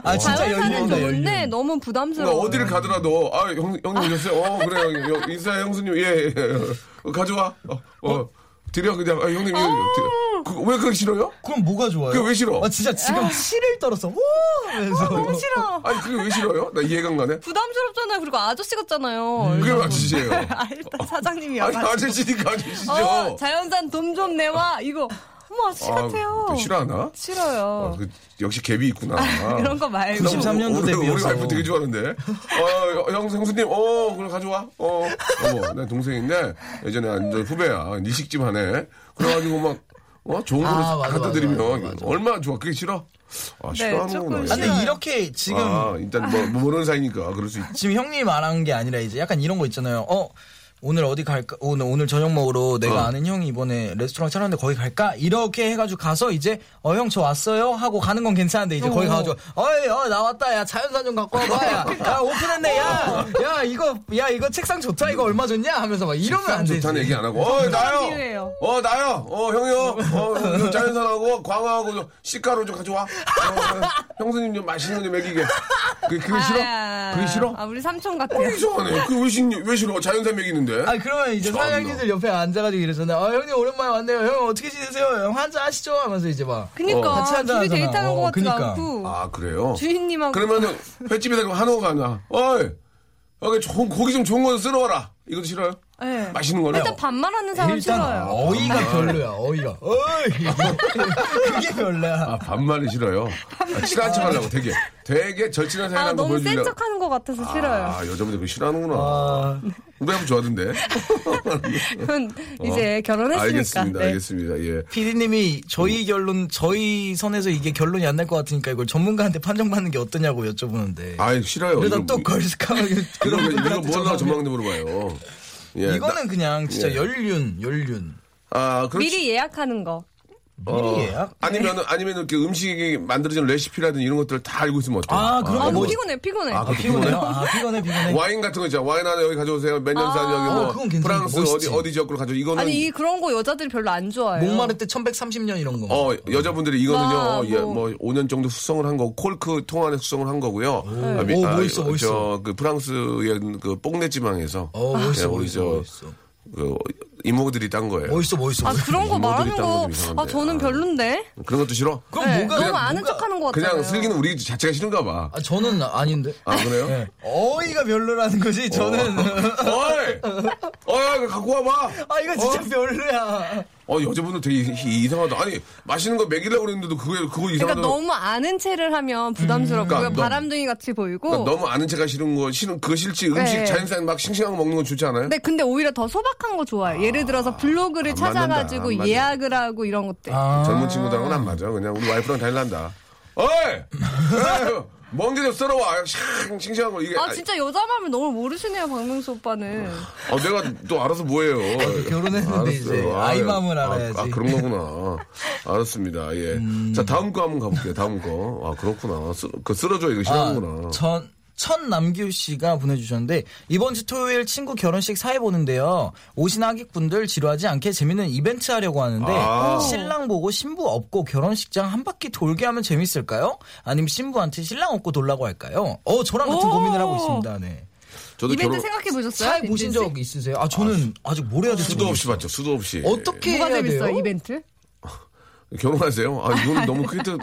아 진짜 자연산은 연륜이다 연륜. 너무 그러니까 부담스러워. 어디를 가더라도, 아, 형, 형님 오셨어요? 어, 그래, 요 인사 형수님, 예, 예. 어, 가져와. 어, 어. 드려, 그냥. 아, 형님, 이거. 드려. 그, 왜 그렇게 싫어요? 그럼 뭐가 좋아요? 그게 왜 싫어? 아 진짜 지금 치를 떨어서 오 하면서 너무 싫어. 아니, 그게 왜 싫어요? 나 이해가 안 가네. 부담스럽잖아요. 그리고 아저씨 같잖아요. 그게 왜 아저씨예요? [laughs] 아, 일단 사장님이 아니. 아저씨니까 아저씨죠. 어, 자연산 돈 좀 내와. 이거. 어머, 아저씨 아, 같아요. 그 싫어하나? 싫어요. 어, 그, 역시 갭이 있구나. [laughs] 그런 거 말고. 93 년도 우리. 와이프 되게 좋아하는데. 어, 형, 형수님, 어, 그래, 가져와. 어, 어머, 내 동생인데, 예전에 완전 후배야. 니식집 하네. 그래가지고 막, 어, 좋은 거를 아, 갖다 드리면. 얼마나 좋아. 그게 싫어? 아, 싫어하는 조금 거구나. 아, 근데 이렇게 지금 아, 일단 뭐, 모르는 사이니까 그럴 수 있지. 지금 형님 말한 게 아니라 이제 약간 이런 거 있잖아요. 어 오늘 어디 갈까? 오늘 오늘 저녁 먹으러 내가 어. 아는 형이 이번에 레스토랑 차렸는데 거기 갈까? 이렇게 해가지고 가서 이제 어 형 저 왔어요 하고 가는 건 괜찮은데 이제 거기 가가지고 어이 어 나 왔다 야 자연산 좀 갖고 와봐 야, 야 오픈했네 야야 이거 야 이거 책상 좋다 이거 얼마 줬냐 하면서 막 이러면 안 되지. 좋다는 얘기 안 하고, 어, 나요! 어, 나요! 어, 형이요! 어, 그 자연산하고 광어하고 저 씨가루 좀 가져와. 어, 어, 형수님 좀 맛있는 거좀 먹이게. 그, 그게 싫어? 아, 그게 싫어? 아, 우리 삼촌 어, 같아요. 이상하네. 그 왜, 싫, 왜 싫어? 자연산 먹이는데? 아 그러면 이제 참나. 사장님들 옆에 앉아가지고 이러잖아요. 어 형님 오랜만에 왔네요. 형 어떻게 지내세요? 형 한잔 하시죠? 하면서 이제 막 그니까. 어, 같이 한잔 둘이 하잖아. 데이트하는 어, 것 같지도 그니까. 않고. 아, 그래요? 주인님하고. 그러면은 횟집에다 가 한우가 하나. 어이! 여기 좋은, 고기 좀 좋은 거 쓸어와라. 이것도 싫어요? 네. 맛있는 거를? 일단 반말하는 사람 일단 싫어요. 어이가 별로야. 어이가. 어이. [laughs] 그게 별로야. 아, 반말이 싫어요. 아, 친한 척 하려고 되게. 되게 절친한 사이 아, 너무 센 보여주려고. 척하는 것 같아서 싫어요. 아, 여자분들 그거 싫어하는구나. 아, 우리 한번 좋아하던데. 그건 이제 결혼했으니까. 어. 알겠습니다. 네. 알겠습니다. 예. 피디님이 저희 결론, 저희 선에서 이게 결론이 안 날 것 같으니까 이걸 전문가한테 판정받는 게 어떠냐고 여쭤보는데. 아이, 싫어요. 그러다 이거 또 이거, 그런 이거 분들한테 뭐나 전망대 물어봐요. 예. 이거는 그냥 진짜 예. 연륜, 연륜. 나- 아, 그렇지. 미리 예약하는 거. 미리 예약? 아니면 은 아니면 이렇게 음식이 만들어지는 레시피라든지 이런 것들을 다 알고 있으면 어때요? 아, 그런 아, 거 뭐- 피곤해, 피곤해. 아, 아, 피곤해요? 아, 피곤해, 피곤해. [laughs] 와인 같은 거 있잖아. 와인 하나 여기 가져오세요. 몇 년산 여기 어, 뭐 그건 괜찮은데. 프랑스 어디 멋있지. 어디 지역으로 가져. 이거는 아니, 이 그런 거 여자들이 별로 안 좋아해요. 목마를 때 1130년 이런 거. 어 여자분들이 이거는요. 아, 예, 뭐. 뭐 5년 정도 수성을 한 거고 콜크 통 안에 수성을 한 거고요. 아, 미- 오, 아, 멋있어, 멋있어. 저그 프랑스의 그 뽕내 지방에서 어, 멋있어, 예, 우리 멋있어, 저 멋있어. 그 이모들이 딴 거예요. 멋있어, 멋있어. 아, 그런 거 말하는 거. 아, 저는 아. 별론데? 그런 것도 싫어? 그럼 네, 뭐가 너무 아는 척 하는 거 같아요. 그냥 슬기는 우리 자체가 싫은가 봐. 아, 저는 아닌데. 아 그래요? 네. 어이가 별로라는 거지, 저는. [laughs] 어이, 어이 갖고 와봐. 아, 이거 진짜 별로야. 어 여자분들 되게 이- 이상하다. 아니 맛있는 거 먹이려고 그랬는데도 그게 그거 이상하다. 그러니까 너무 아는 체를 하면 부담스럽고 그러니까 너무- 바람둥이 같이 보이고. 그러니까 너무 아는 체가 싫은 거 싫은 그거 싫지 음식 네. 자연산 막 싱싱한 거 먹는 건 좋지 않아요? 네, 근데 오히려 더 소박한 거 좋아요. 예를 들어서 블로그를 안 맞는다, 찾아가지고 안 맞아. 예약을 하고 이런 것들. 아. 젊은 친구들하고는 안 맞아. 그냥 우리 와이프랑 달란다. 어이! [laughs] 에이, 먼게좀 썰어와. 샹, 싱싱한 거 이게. 아, 진짜 여자 마음을 너무 모르시네요, 박명수 오빠는. 어, 내가 또 알아서 뭐해요. 결혼했는데 이제 아이 마음을 아, 알아야지. 아, 그런 거구나. 알았습니다. 예. 자, 다음 거 한번 가볼게요. 다음 거. 아, 그렇구나. 쓰, 그 쓸어줘. 이거 싫어하는구나. 아, 전, 천남규 씨가 보내주셨는데 이번 주 토요일 친구 결혼식 사회 보는데요. 오신 하객분들 지루하지 않게 재밌는 이벤트 하려고 하는데 아. 신랑 보고 신부 업고 결혼식장 한 바퀴 돌게 하면 재밌을까요? 아니면 신부한테 신랑 업고 돌라고 할까요? 어 저랑 같은 오. 고민을 하고 있습니다. 네. 저도 이벤트 결혼 생각해 보셨어요? 사회 보신 적 있으세요? 아 저는 아, 직뭘 해야 될지 수도 없이 모르겠어요. 봤죠. 수도 없이. 어떻게 뭐가 해야 재밌어요, 돼요? 이벤트? [laughs] 결혼하세요? 아, 이건 너무 크게 또-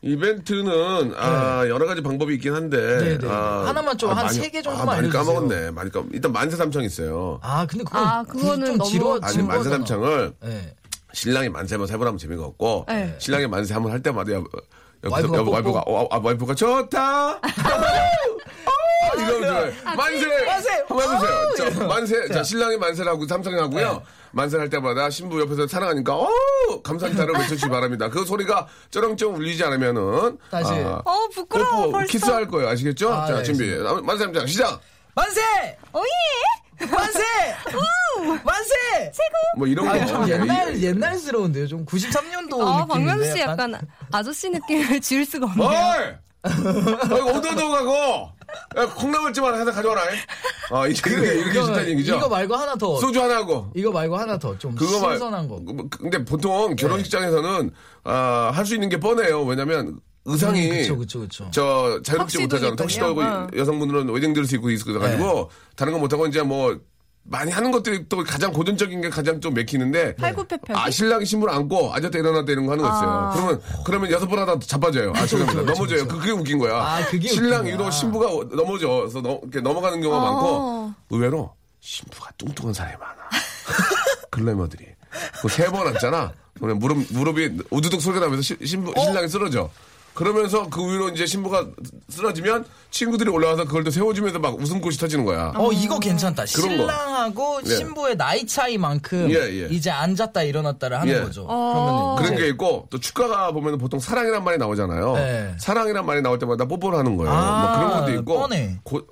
이벤트는 아, 여러 가지 방법이 있긴 한데 네, 네. 아, 하나만 좀한 많이- 세개 정도만 아, 많이 알려주세요. 까먹었네. 많이 까 일단 만세 삼창 있어요. 아 근데 그건 아, 그거는 좀 너무- 지루하- 아니 지루하잖아. 만세 삼창을 네. 신랑이 만세 한번 세번 하면 재미가 없고 네. 신랑이 만세 한번 할 때마다 옆, 옆에서 와이프가 옆, 뽀뽀. 와이프가 어, 아, 와이프가 좋다. [laughs] 이거 좋아요. 만세 만세! 한번 해보세요. 자, 만세 자 신랑이 만세를 하고 삼성이 하고요. 만세를 할 때마다 신부 옆에서 사랑하니까 어 감사합니다를 외쳐주시기 바랍니다. 그 소리가 쩌렁쩌렁 울리지 않으면은 다시. 어, 부끄러워, 뽀뽀, 벌써. 키스할 거예요. 아시겠죠? 아, 자 네, 준비 만세 삼창 시작. 만세! 오예! 만세! 만세! 뭐 이런 거 아, 좀 예, 옛날 이- 옛날스러운데요. 좀 93년도 아. 박명수 씨 약간 아저씨 느낌을 [laughs] 지울 수가! 없네요. 어이, 오도도 가고, 야, 콩나물찜 하나 해서 가져와라. 아, 이게, 이렇게, 이렇게 이거- 싫다는 얘기죠? 이거 말고 하나 더. 소주 하나 하고. 이거 말고 하나 더. 좀 그거 말. 신선한 거. 그- 근데 보통 결혼식장에서는, 아, 할 수 있는 게 뻔해요. 왜냐면, 의상이. 음, 그쵸, 그쵸, 그쵸. 저, 자유롭지 턱시도니까요. 못하잖아. 턱시도 하고, 어. 여성분들은 웨딩 드레스 입고 있어가지고, 네. 다른 거 못하고, 이제 뭐, 많이 하는 것들이 또 가장 고전적인 게 가장 좀 맥히는데. 팔굽혀펴기? 아, 신랑이 신부를 안고 앉았다 일어났다 이런 거 하는 거 있어요. 아. 그러면, 그러면 여섯 번 하다 자빠져요. 아, 죄송합니다. [laughs] 넘어져요. 그, 그게 웃긴 거야. 아, 그게 신랑 웃긴 위로 거야. 신부가 넘어져서 넘, 이렇게 넘어가는 경우가 어. 많고, 의외로 신부가 뚱뚱한 사람이 많아. [laughs] 글래머들이. 세번 왔잖아. 그러면 무릎, 무릎이 우두둑 소리가 나면서 시- 신부, 신랑이 쓰러져. 그러면서 그 위로 이제 신부가 쓰러지면 친구들이 올라와서 그걸 또 세워주면서 막 웃음꽃이 터지는 거야. 어, 이거 괜찮다. 그런 거. 신랑하고 예. 신부의 나이 차이만큼 예, 예. 이제 앉았다 일어났다를 하는 예. 거죠. 어. 그러면 그런 게 있고 또 축가가 보면 보통 사랑이란 말이 나오잖아요. 네. 사랑이란 말이 나올 때마다 뽀뽀를 하는 거예요. 아, 뭐 그런 것도 있고. 뻔해. 고-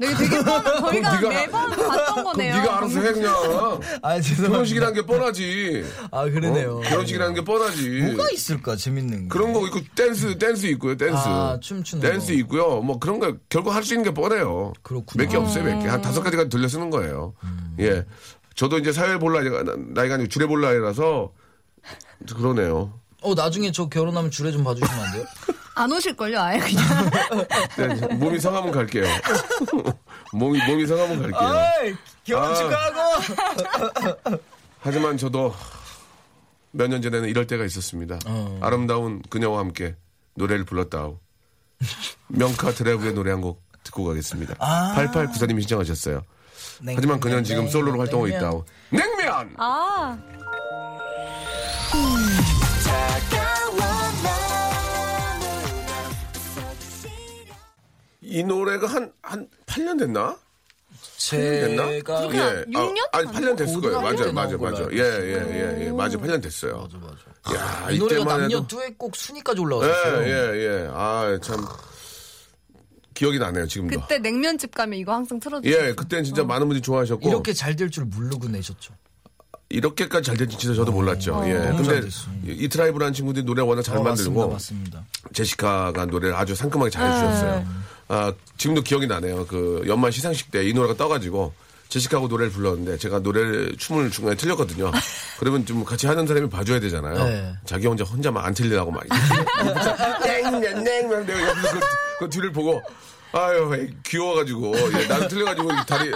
네, 되게 뻔, 저희가 네가- 매번 봤던 거네요. 네가 알아서 해 그냥. [laughs] 아, 죄송합니다. 결혼식이라는 게 뻔하지. 아, 그러네요. 어? 결혼식이라는 게 뻔하지. 뭐가 있을까 재밌는 거. 그런 거 있고 댄스 댄스 있고요 댄스 아, 춤추는 댄스 거. 있고요 뭐 그런 거 결국 할 수 있는 게 뻔해요 그렇구나. 몇개 없어요 몇 개 한 다섯 가지가 돌려 쓰는 거예요 음. 예 저도 이제 사회 볼 나이가 아니고 주례 볼 나이라서 그러네요 어, 나중에 저 결혼하면 주례 좀 봐주시면 안 돼요? [laughs] 안 오실걸요, 아예 그냥. 네, 몸이 성하면 갈게요. [laughs] 몸이 몸이 성하면 갈게요. 어이, 결혼 아. 축하하고! 하지만 저도 몇 년 전에는 이럴 때가 있었습니다. 어. 아름다운 그녀와 함께 노래를 불렀다오. 명카 드라이브의 노래 한 곡 듣고 가겠습니다. 아. 8894님이 신청하셨어요. 하지만 그녀는 지금 솔로로 활동하고 있다오. 냉면! 아, 이 노래가 한, 한 8년 됐나? 됐나? 제가 그렇게 한육 년? 아, 아니, 8년 됐을 거예요. 맞아요, 때 맞아요, 맞아요. 예, 예, 예, 예. 맞아요. 8년 됐어요. 맞아 맞아. 야, 이 노래가 이때만 남녀. 듀엣곡 순위까지 예, 올라왔었어요. 예, 예. 아, 참. 기억이 나네요, 지금도. 그때 냉면집 가면 이거 항상 틀어주세요. 예, 그때는 진짜 많은 분들이 좋아하셨고. 이렇게 잘 될 줄 모르고 내셨죠. 이렇게까지 잘 될지 진짜 저도 몰랐죠. 예. 너무 근데. 이 트라이브라는 친구들이 노래 워낙 잘 어, 맞습니다, 만들고 맞습니다. 제시카가 노래를 아주 상큼하게 잘 해주셨어요. 아, 지금도 기억이 나네요. 그 연말 시상식 때 이 노래가 떠가지고 제시카하고 노래를 불렀는데 제가 노래를 춤을 중간에 틀렸거든요. [laughs] 그러면 좀 같이 하는 사람이 봐줘야 되잖아요. 네. 자기 혼자 혼자 막안 틀리라고 막 땡땡 [laughs] [laughs] 내가 옆에서 그, 그 뒤를 보고 아유 귀여워가지고 예, 나는 틀려가지고 이 다리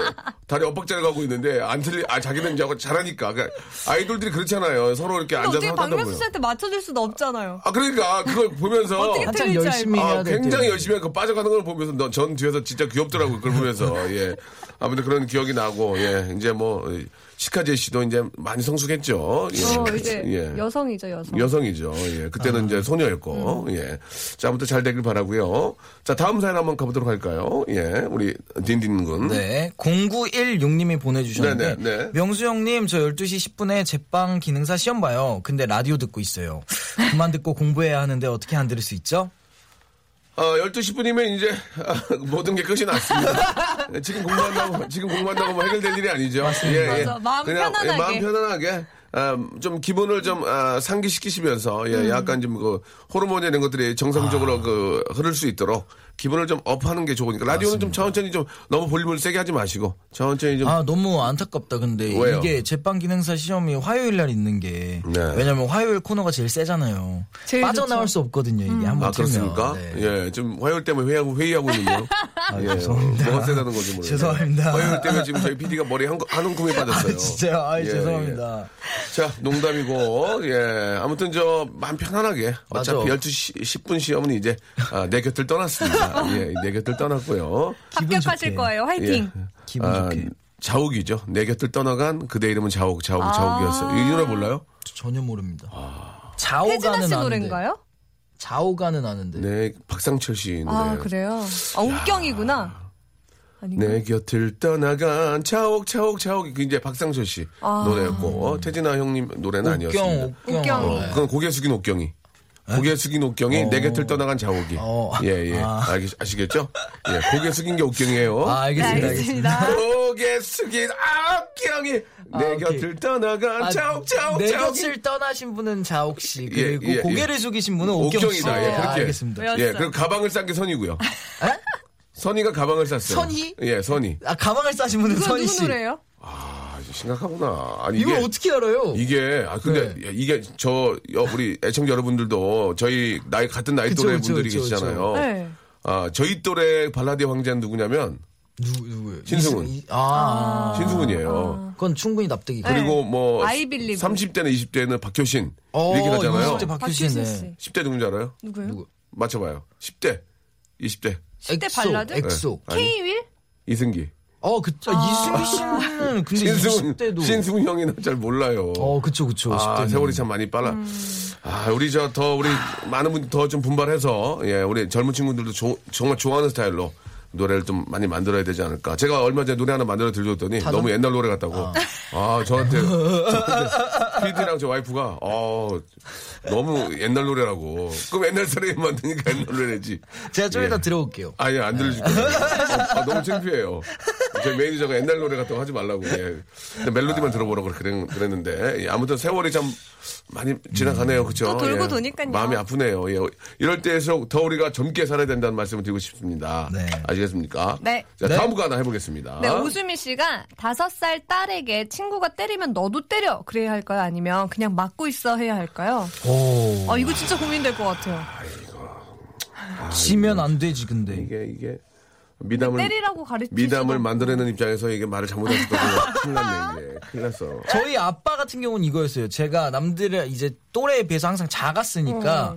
다리 엇박자를 가고 있는데 안 틀리 아 자기는 이제 잘하니까 그러니까 아이돌들이 그렇잖아요. 서로 이렇게 앉아서 어떻게 박명수 씨한테 맞춰줄 수도 없잖아요. 아 그러니까 그걸 보면서 틀릴지 열심히. 해야 아, 될 굉장히 때. 열심히 하고 빠져가는 걸 보면서 너, 전 뒤에서 진짜 귀엽더라고요. 그걸 보면서. 예. 아무튼 그런 기억이 나고, 예. 이제 뭐, 시카제 씨도 이제 많이 성숙했죠. 예. 어, 이제 예. 여성이죠, 여성. 여성이죠. 예. 그때는 이제 소녀였고, 예. 자, 아무튼 잘 되길 바라고요 자, 다음 사연 한번 가보도록 할까요? 예. 우리 딘딘 군. 네. 0916님이 보내주셨는데. 네네, 네. 명수 형님, 저 12시 10분에 제빵 기능사 시험 봐요. 근데 라디오 듣고 있어요. 그만 듣고 공부해야 하는데 어떻게 안 들을 수 있죠? 어, 12시 10분이면 이제 아, 모든 게 끝이 났습니다. 네, [laughs] 지금 공부한다고, 지금 공부한다고 뭐 해결될 일이 아니죠. 맞습니다. 맞아. 마음 편안하게. 예, 마음 편안하게. 아, 좀 기분을 좀 아, 상기시키시면서 예, 약간 좀 그 호르몬 이런 것들이 정상적으로 아. 그 흐를 수 있도록 기분을 좀 업하는 게 좋으니까 라디오는 좀 천천히 좀 너무 볼륨을 세게 하지 마시고 천천히 좀 아, 너무 안타깝다. 근데 왜요? 이게 제빵 기능사 시험이 화요일 날 있는 게. 네. 왜냐면 화요일 코너가 제일 세잖아요. 제일 빠져나올 좋죠. 수 없거든요. 이게 한번 아, 그렇습니까? 네. 예, 지금 화요일 때문에 회의하고, 회의하고 있는데요. 예, 죄송합니다. 뭐가 세다는 건지 모르겠어요. 죄송합니다. 화요일 때문에 지금 저희 [laughs] PD가 머리에 한, 한 움큼이 빠졌어요. 아, 진짜요? 아, 예, 죄송합니다. 예. 자, 농담이고, 예. 아무튼 저, 마음 편안하게. 어차피 맞아. 12시 10분 시험은 이제, 아, 내 곁을 떠났습니다. 예, 내 곁을 떠났고요. 합격하실 좋게. 거예요. 화이팅. 예. 기분 아, 좋게. 자욱이죠. 내 곁을 떠나간 그대 이름은 자욱, 자욱, 아. 자욱이었어요. 이 노래 몰라요? 전혀 모릅니다. 아. 자오가는 씨. 노래인가요? 자오가는 아는데. 네, 박상철 씨 노래예요. 아, 그래요? 아, 웃경이구나. 아닌가? 내 곁을 떠나간 차옥 차옥 차옥 그 이제 박상철 씨 아. 노래였고 어, 태진아 형님 노래는 아니었습니다. 옥경, 옥경. 어, 그건 고개 숙인 옥경이. 고개 숙인 옥경이 내 곁을 떠나간 자옥이. 어. 예, 예. 아. 알겠, 아시겠죠? 예, 고개 숙인 게 옥경이에요. 아, 알겠습니다. 네, 알겠습니다. 고개 숙인 옥경이 내 아, 오케이. 곁을 떠나간 아, 차옥 차옥 내 차옥이. 곁을 떠나신 분은 자옥 씨 그리고 예, 예, 고개를 예. 숙이신 분은 옥경 씨. 옥경이다. 예, 아, 그렇게. 알겠습니다. 왜요? 예, 그리고 가방을 싼 게 선이고요. 선이가 가방을 쌌어요. 선희? 예, 선이. 아 가방을 싸신 분은 그건 선희 누구 씨. 노래예요? 아, 심각하구나. 아니, 이걸 이게- 어떻게 알아요? 이게 아 근데 네. 이게 저 여- 우리 애청자 여러분들도 저희 나이 같은 나이 그쵸, 또래 그쵸, 분들이 그쵸, 계시잖아요. 네. 아 저희 또래 발라드 황제는 누구냐면 누구 누구예요? 신승훈. 이- 아, 신승훈이에요. 그건 충분히 납득이. 네. 그리고 뭐 believe. 30대나 20대는 박효신 어, 이렇게 가잖아요. 20대 박효신 네. 씨. 10대 누군지 알아요? 누구요? 누구? 맞춰봐요. 10대, 20대 10대 엑소, 발라드? 엑소. 아니, K.Will? 이승기. 어, 그쵸. 이승기 씨는 근데 [laughs] 신승훈 20대도. 신승훈 형이는 잘 몰라요. 어, 그쵸, 그쵸. 아, 10대는. 세월이 참 많이 빨라. 아, 우리 저 더 우리 많은 분들 더 좀 분발해서 예, 우리 젊은 친구들도 조- 정말 좋아하는 스타일로 노래를 좀 많이 만들어야 되지 않을까. 제가 얼마 전에 노래 하나 만들어 들려줬더니? 너무 옛날 노래 같다고. 아, 저한테, 저한테 PD랑 저 와이프가 어, 너무 옛날 노래라고. 그럼 옛날 사람이 만드니까 옛날 노래지. 제가 좀 예. 이따 들어볼게요. 아니, 안 들려줄 거예요. 어, 아, 너무 창피해요. 제 매니저가 옛날 노래 같다고 하지 말라고. 예. 멜로디만 들어보라고 그랬, 그랬는데. 예, 아무튼 세월이 참 많이 지나가네요. 그쵸? 또 돌고 예. 도니까요. 마음이 아프네요. 예. 이럴 때일수록 더 우리가 젊게 살아야 된다는 말씀을 드리고 싶습니다. 네. 아시겠습니까? 네. 자, 네. 다음 거 하나 해보겠습니다. 네, 오수미 씨가 다섯 살 딸에게 친구가 때리면 너도 때려 그래야 할까요? 아니면 그냥 맞고 있어 해야 할까요? 오. 아, 이거 진짜 고민될 것 같아요. 지면 안 되지, 근데. 이게, 이게, 미담을, 때리라고 가르치지. 미담을 만들어내는 입장에서 이게 말을 잘못했다고 [laughs] 큰일 났네, 이게. 큰일 났어. 저희 아빠 같은 경우는 이거였어요. 제가 남들의 이제 또래에 비해서 항상 작았으니까 어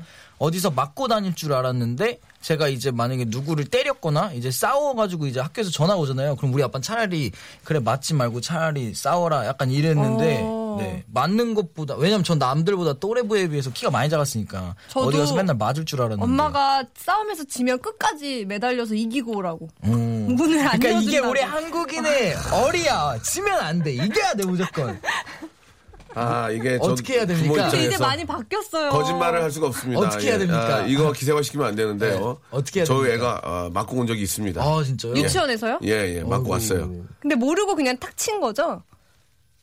디서 맞고 다닐 줄 알았는데 제가 이제 만약에 누구를 때렸거나 이제 싸워가지고 이제 학교에서 전화 오잖아요. 그럼 우리 아빠는 차라리 그래 맞지 말고 차라리 싸워라 약간 이랬는데 어. 네, 맞는 것보다 왜냐면 전 남들보다 또래부에 비해서 키가 많이 작았으니까 어디 가서 맨날 맞을 줄 알았는데 엄마가 싸움에서 지면 끝까지 매달려서 이기고 오라고. 음. 문을 안 그러니까 이게. 우리 한국인의 [laughs] 어리야 지면 안 돼 이겨야 돼 무조건 아, 이게 저 어떻게 해야 됩니까? 근데 이제 많이 바뀌었어요. 거짓말을 할 수가 없습니다. 어떻게 해야 됩니까? 아, 이거 기세화 시키면 안 되는데요. 네, 어떻게 해야 저희 됩니까? 애가 어, 맞고 온 적이 있습니다. 아 진짜요? 유치원에서요? 예, 예, 맞고. 왔어요. 근데 모르고 그냥 탁 친 거죠?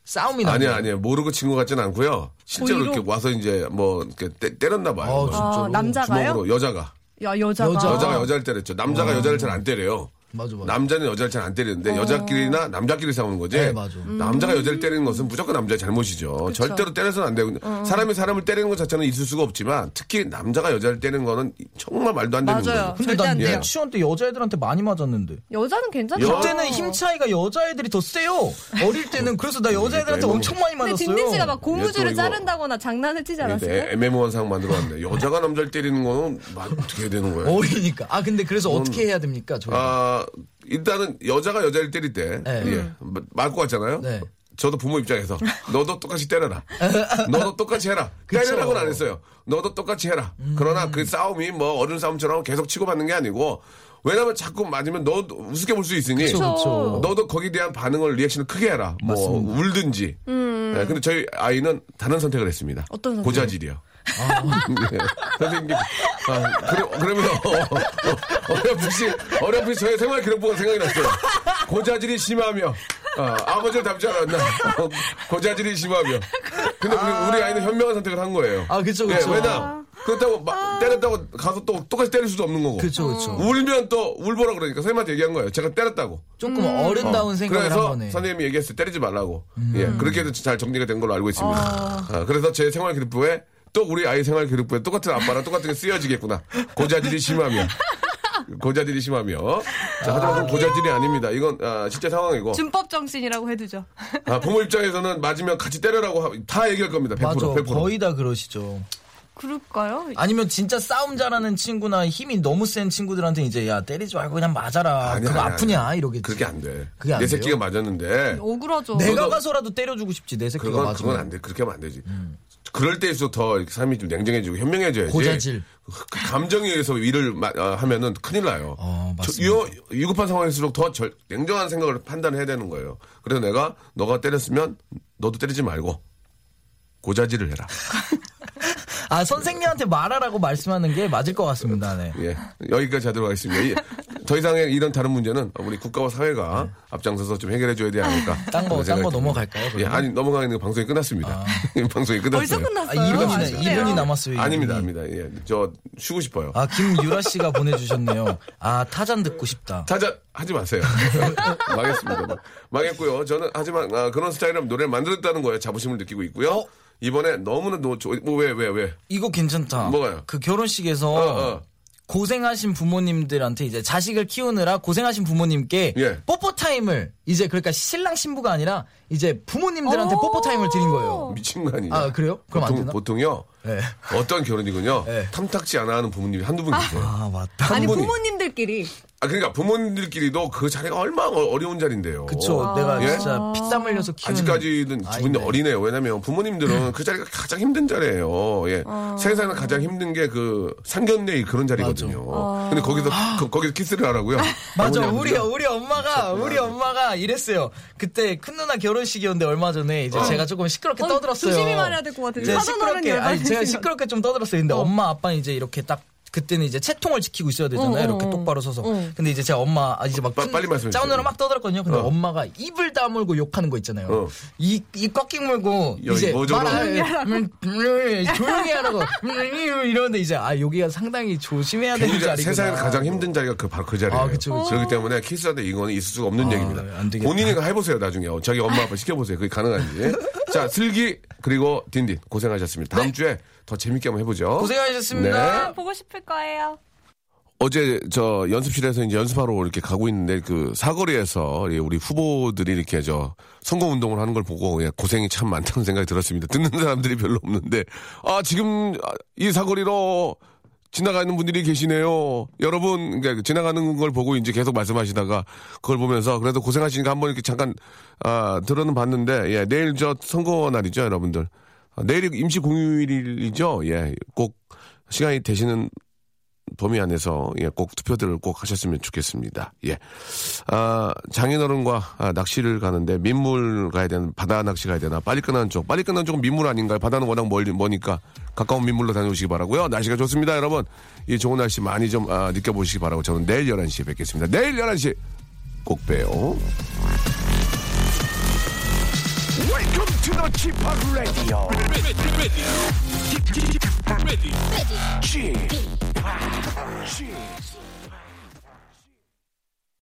싸움이 나. 아니야, 아니야. 모르고 친 것 같지는 않고요. 실제로 고의로? 이렇게 와서 이제 뭐 이렇게 때, 때렸나 봐요. 아, 진짜로? 아, 남자가요? 주먹으로 여자가. 야, 여자가. 여자. 여자가 여자를 때렸죠. 남자가 여자를 잘 안 때려요. 맞아, 맞아. 남자는 여자를 잘 안 때리는데 여자끼리나 남자끼리 싸우는 거지. 네, 맞아. 남자가 여자를 때리는 것은 무조건 남자의 잘못이죠. 절대로 때려서는 안 되고 사람이 사람을 때리는 것 자체는 있을 수가 없지만 특히 남자가 여자를 때리는 거는 정말 말도 안 되는 맞아요. 거죠. 근데 난 돼요. 유치원 때 여자애들한테 많이 맞았는데. 여자는 괜찮죠. 여- 그때는 힘 차이가 여자애들이 더 세요. 어릴 때는 그래서 나 여자애들한테 엄청 많이 근데 맞았어요. 딘딘 씨가 막 고무줄을 자른다거나 장난을 치지 않았어요? 근데 애매모호한 상황 만들어 왔네. 여자가 남자를 때리는 거는 마- 어떻게 해야 되는 거예요? 어리니까. 아 근데 그래서 어떻게 해야 됩니까? 저희. 아, 일단은 여자가 여자를 때릴 때, 네. 예, 마- 맞고 왔잖아요. 네. 저도 부모 입장에서 [laughs] 너도 똑같이 때려라. 너도 똑같이 해라. [laughs] 때려라고는 안 했어요. 너도 똑같이 해라. 음. 그러나 그 싸움이 뭐 어른 싸움처럼 계속 치고받는 게 아니고 왜냐면 자꾸 맞으면 너도 우습게 볼 수 있으니 그쵸, 그쵸. 너도 거기에 대한 반응을 리액션을 크게 해라. 뭐 맞습니다. 울든지. 예, 근데 저희 아이는 다른 선택을 했습니다. 어떤 선택? 고자질이요. 예. 선생님, 아, 그래, 그러면 어, 어, 어렴풋이 어렴풋이 저의 생활 기록부가 생각이 났어요. 고자질이 심하며 아, 아버지를 닮지 않았나? 어, 고자질이 심하며. 근데 우리, 우리 아이는 현명한 선택을 한 거예요. 아, 그쵸, 예, 그쵸. 왜냐? 그렇다고 막 때렸다고 가서 또 똑같이 때릴 수도 없는 거고. 그쵸, 그쵸. 울면 또 울보라 그러니까 선생님한테 얘기한 거예요. 제가 때렸다고. 조금 어른다운 생각을 한 그래서 거네. 음. 선생님이 얘기했어요. 때리지 말라고. 예, 그렇게 해도 잘 정리가 된 걸로 알고 있습니다. 아, 그래서 제 생활 기록부에 또 우리 아이 생활 기록부에 똑같은 아빠랑 똑같은 게 쓰여지겠구나. 고자질이 심하며. 고자질이 심하며. 자, 하지만 그건 고자질이 아닙니다. 이건 아, 실제 상황이고. 준법 정신이라고 해두죠. 아, 부모 입장에서는 맞으면 같이 때려라고 하- 다 얘기할 겁니다. 100%. 맞아. 100%. 거의 다 그러시죠. 그럴까요? 아니면 진짜 싸움 잘하는 친구나 힘이 너무 센 친구들한테 이제 야 때리지 말고 그냥 맞아라. 아니야, 그거 아니야, 아프냐 아니야. 이러겠지. 그렇게 안 돼. 그게 안 내? 새끼가 맞았는데. 억울하죠. 내가 너도- 가서라도 때려주고 싶지 내 새끼가 그건, 맞으면. 그건 안 돼. 그렇게 하면 안 되지. 그럴 때일수록 더 이렇게 삶이 좀 냉정해지고 현명해져야지. 고자질. 그 감정에 의해서 위를 마- 어, 하면은 큰일 나요. 어. 위- 위급한 상황일수록 더 절- 냉정한 생각을 판단해야 되는 거예요. 그래서 내가 너가 때렸으면 너도 때리지 말고 고자질을 해라. [laughs] 아 선생님한테 말하라고 말씀하는 게 맞을 것 같습니다. 네. 예, 여기까지 하도록 하겠습니다. 이- 더 이상의 이런 다른 문제는 우리 국가와 사회가 앞장서서 좀 해결해 줘야 되지 않을까. 네. 딴 거, 딴 거. 넘어갈까요, 예, 그러면? 아니 넘어가는 거 방송이 끝났습니다. [laughs] 방송이 벌써 끝났어요. 끝났어요. 아, 2분이나 아쉽네요. 2분이 남았어요. 아닙니다, 2분이. 아닙니다. 예, 저 쉬고 싶어요. 아 김유라 씨가 보내주셨네요. 아 타잔 듣고 싶다. 타자 하지 마세요. [laughs] 망했습니다. 망했고요. 저는 하지만 아, 그런 스타일의 노래를 만들었다는 거에 자부심을 느끼고 있고요. 어? 이번에 너무나 노, 조, 뭐, 왜, 왜, 왜? 이거 괜찮다. 뭐가요? 그 결혼식에서 어, 어. 고생하신 부모님들한테 이제 자식을 키우느라 고생하신 부모님께 예. 뽀뽀 타임을 이제 그러니까 신랑 신부가 아니라 이제 부모님들한테 오. 뽀뽀 타임을 드린 거예요. 미친 거 아니냐? 아, 그래요? 그럼 안 보통, 되나? 보통요. 네. 어떤 결혼이군요. 네. 탐탁지 않아 하는 부모님이 한두 분 계세요. 아 맞다. 아니 한 분이. 부모님들끼리 아, 그러니까 부모님들끼리도 그 자리가 얼마나 어- 어려운 자리인데요. 그쵸. 내가 예? 진짜 피땀 흘려서 키운 아직까지는 아이인데. 어리네요. 왜냐면 부모님들은 그 자리가 가장 힘든 자리예요. 예. 세상에서 가장 힘든 게 그 상견례 그런 자리거든요. 근데 거기서 그, 거기서 키스를 하라고요? [laughs] 맞아. 우리? 우리 엄마가 우리 엄마가 이랬어요. 그때 큰 누나 결혼식이었는데 얼마 전에 이제 제가 조금 시끄럽게 어, 떠들었어요. 조심히 말해야 될 것 같은데. 시끄럽게 어른 아니 제가. 시끄럽게 좀 떠들었어요. 근데 엄마 아빠는 이제 이렇게 딱 그때는 이제 채통을 지키고 있어야 되잖아요. 어, 어, 이렇게 어. 똑바로 서서. 어. 근데 이제 제 엄마 아, 이제 막 빠- 빨리 말씀해 짜오느라. 막 떠들었거든요. 근데 어. 엄마가 입을 다물고 욕하는 거 있잖아요. 어. 이이 꽉끼 물고 야, 이제 음, 조용히 하라고 [laughs] 음, [laughs] 이러는데 이제 아 여기가 상당히 조심해야 되는 굉장히 자리구나. 세상에서 가장 힘든 자리가 그 바로 그 자리예요. 아, 그쵸, 그쵸. 그렇기 때문에 키스하는데 이거는 있을 수가 없는 아, 얘기입니다. 안 되겠다. 본인이 해보세요 나중에 자기 엄마 아빠 시켜보세요. 그게 가능한지. [laughs] 자 슬기 그리고 딘딘 고생하셨습니다. 다음 주에 더 재밌게 한번 해보죠. 네. 고생하셨습니다. 네. 보고 싶을 거예요. 어제 저 연습실에서 이제 연습하러 이렇게 가고 있는데 그 사거리에서 예, 우리 후보들이 이렇게 저 선거 운동을 하는 걸 보고 예, 고생이 참 많다는 생각이 들었습니다. 듣는 사람들이 별로 없는데 아 지금 아, 이 사거리로 지나가는 분들이 계시네요. 여러분 그러니까 지나가는 걸 보고 이제 계속 말씀하시다가 그걸 보면서 그래도 고생하시니까 한번 이렇게 잠깐 아 들어는 봤는데 예, 내일 저 선거 날이죠, 여러분들. 아, 내일이 임시 공휴일이죠. 예, 꼭 시간이 되시는 범위 안에서 예, 꼭 투표들을 꼭 하셨으면 좋겠습니다. 예. 아, 장인어른과 아, 낚시를 가는데 민물 가야 되는 바다 낚시 가야 되나 빨리 끝나는 쪽 빨리 끝나는 쪽은 민물 아닌가요? 바다는 워낙 멀리 머니까 가까운 민물로 다녀오시기 바라고요. 날씨가 좋습니다, 여러분. 이 좋은 날씨 많이 좀 아, 느껴보시기 바라고 저는 내일 11시에 뵙겠습니다. 내일 11시 꼭 봬요. Wake 지팍 라디오 지팍